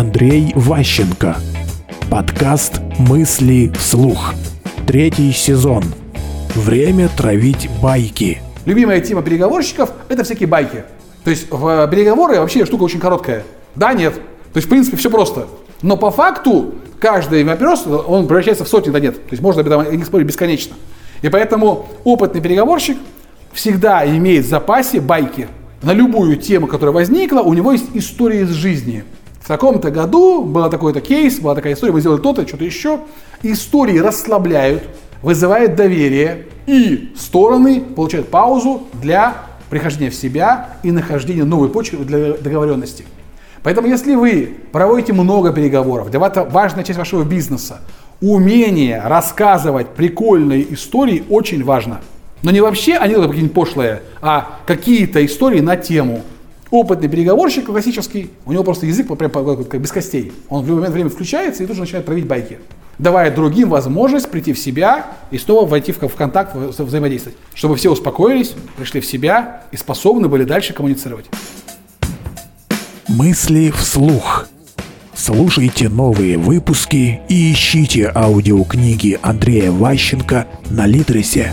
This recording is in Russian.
Андрей Ващенко. Подкаст «Мысли вслух». Третий сезон. Время травить байки. Любимая тема переговорщиков – это всякие байки. То есть в переговоры вообще штука очень короткая. Да, нет. То есть, в принципе, все просто. Но по факту каждый вопрос, он превращается в сотни да нет. То есть можно об этом не спорить бесконечно. И поэтому опытный переговорщик всегда имеет в запасе байки. На любую тему, которая возникла, у него есть история из жизни. Таком-то году был такой-то кейс, была такая история, мы сделали то-то, что-то еще. Истории расслабляют, вызывают доверие, и стороны получают паузу для прихождения в себя и нахождения новой почвы для договоренности. Поэтому если вы проводите много переговоров, для вас это важная часть вашего бизнеса, умение рассказывать прикольные истории очень важно. Но не вообще они какие-нибудь пошлые, а какие-то истории на тему. Опытный переговорщик классический, у него просто язык прям как без костей. Он в любое время включается и тут же начинает травить байки. Давая другим возможность прийти в себя и снова войти в контакт, взаимодействовать. Чтобы все успокоились, пришли в себя и способны были дальше коммуницировать. Мысли вслух. Слушайте новые выпуски и ищите аудиокниги Андрея Ващенко на Литресе.